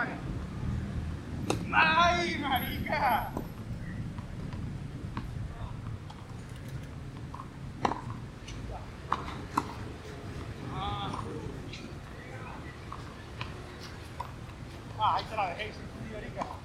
Juanes. ¡Ay, marica! Ah, ahí te la dejé, sí, marica.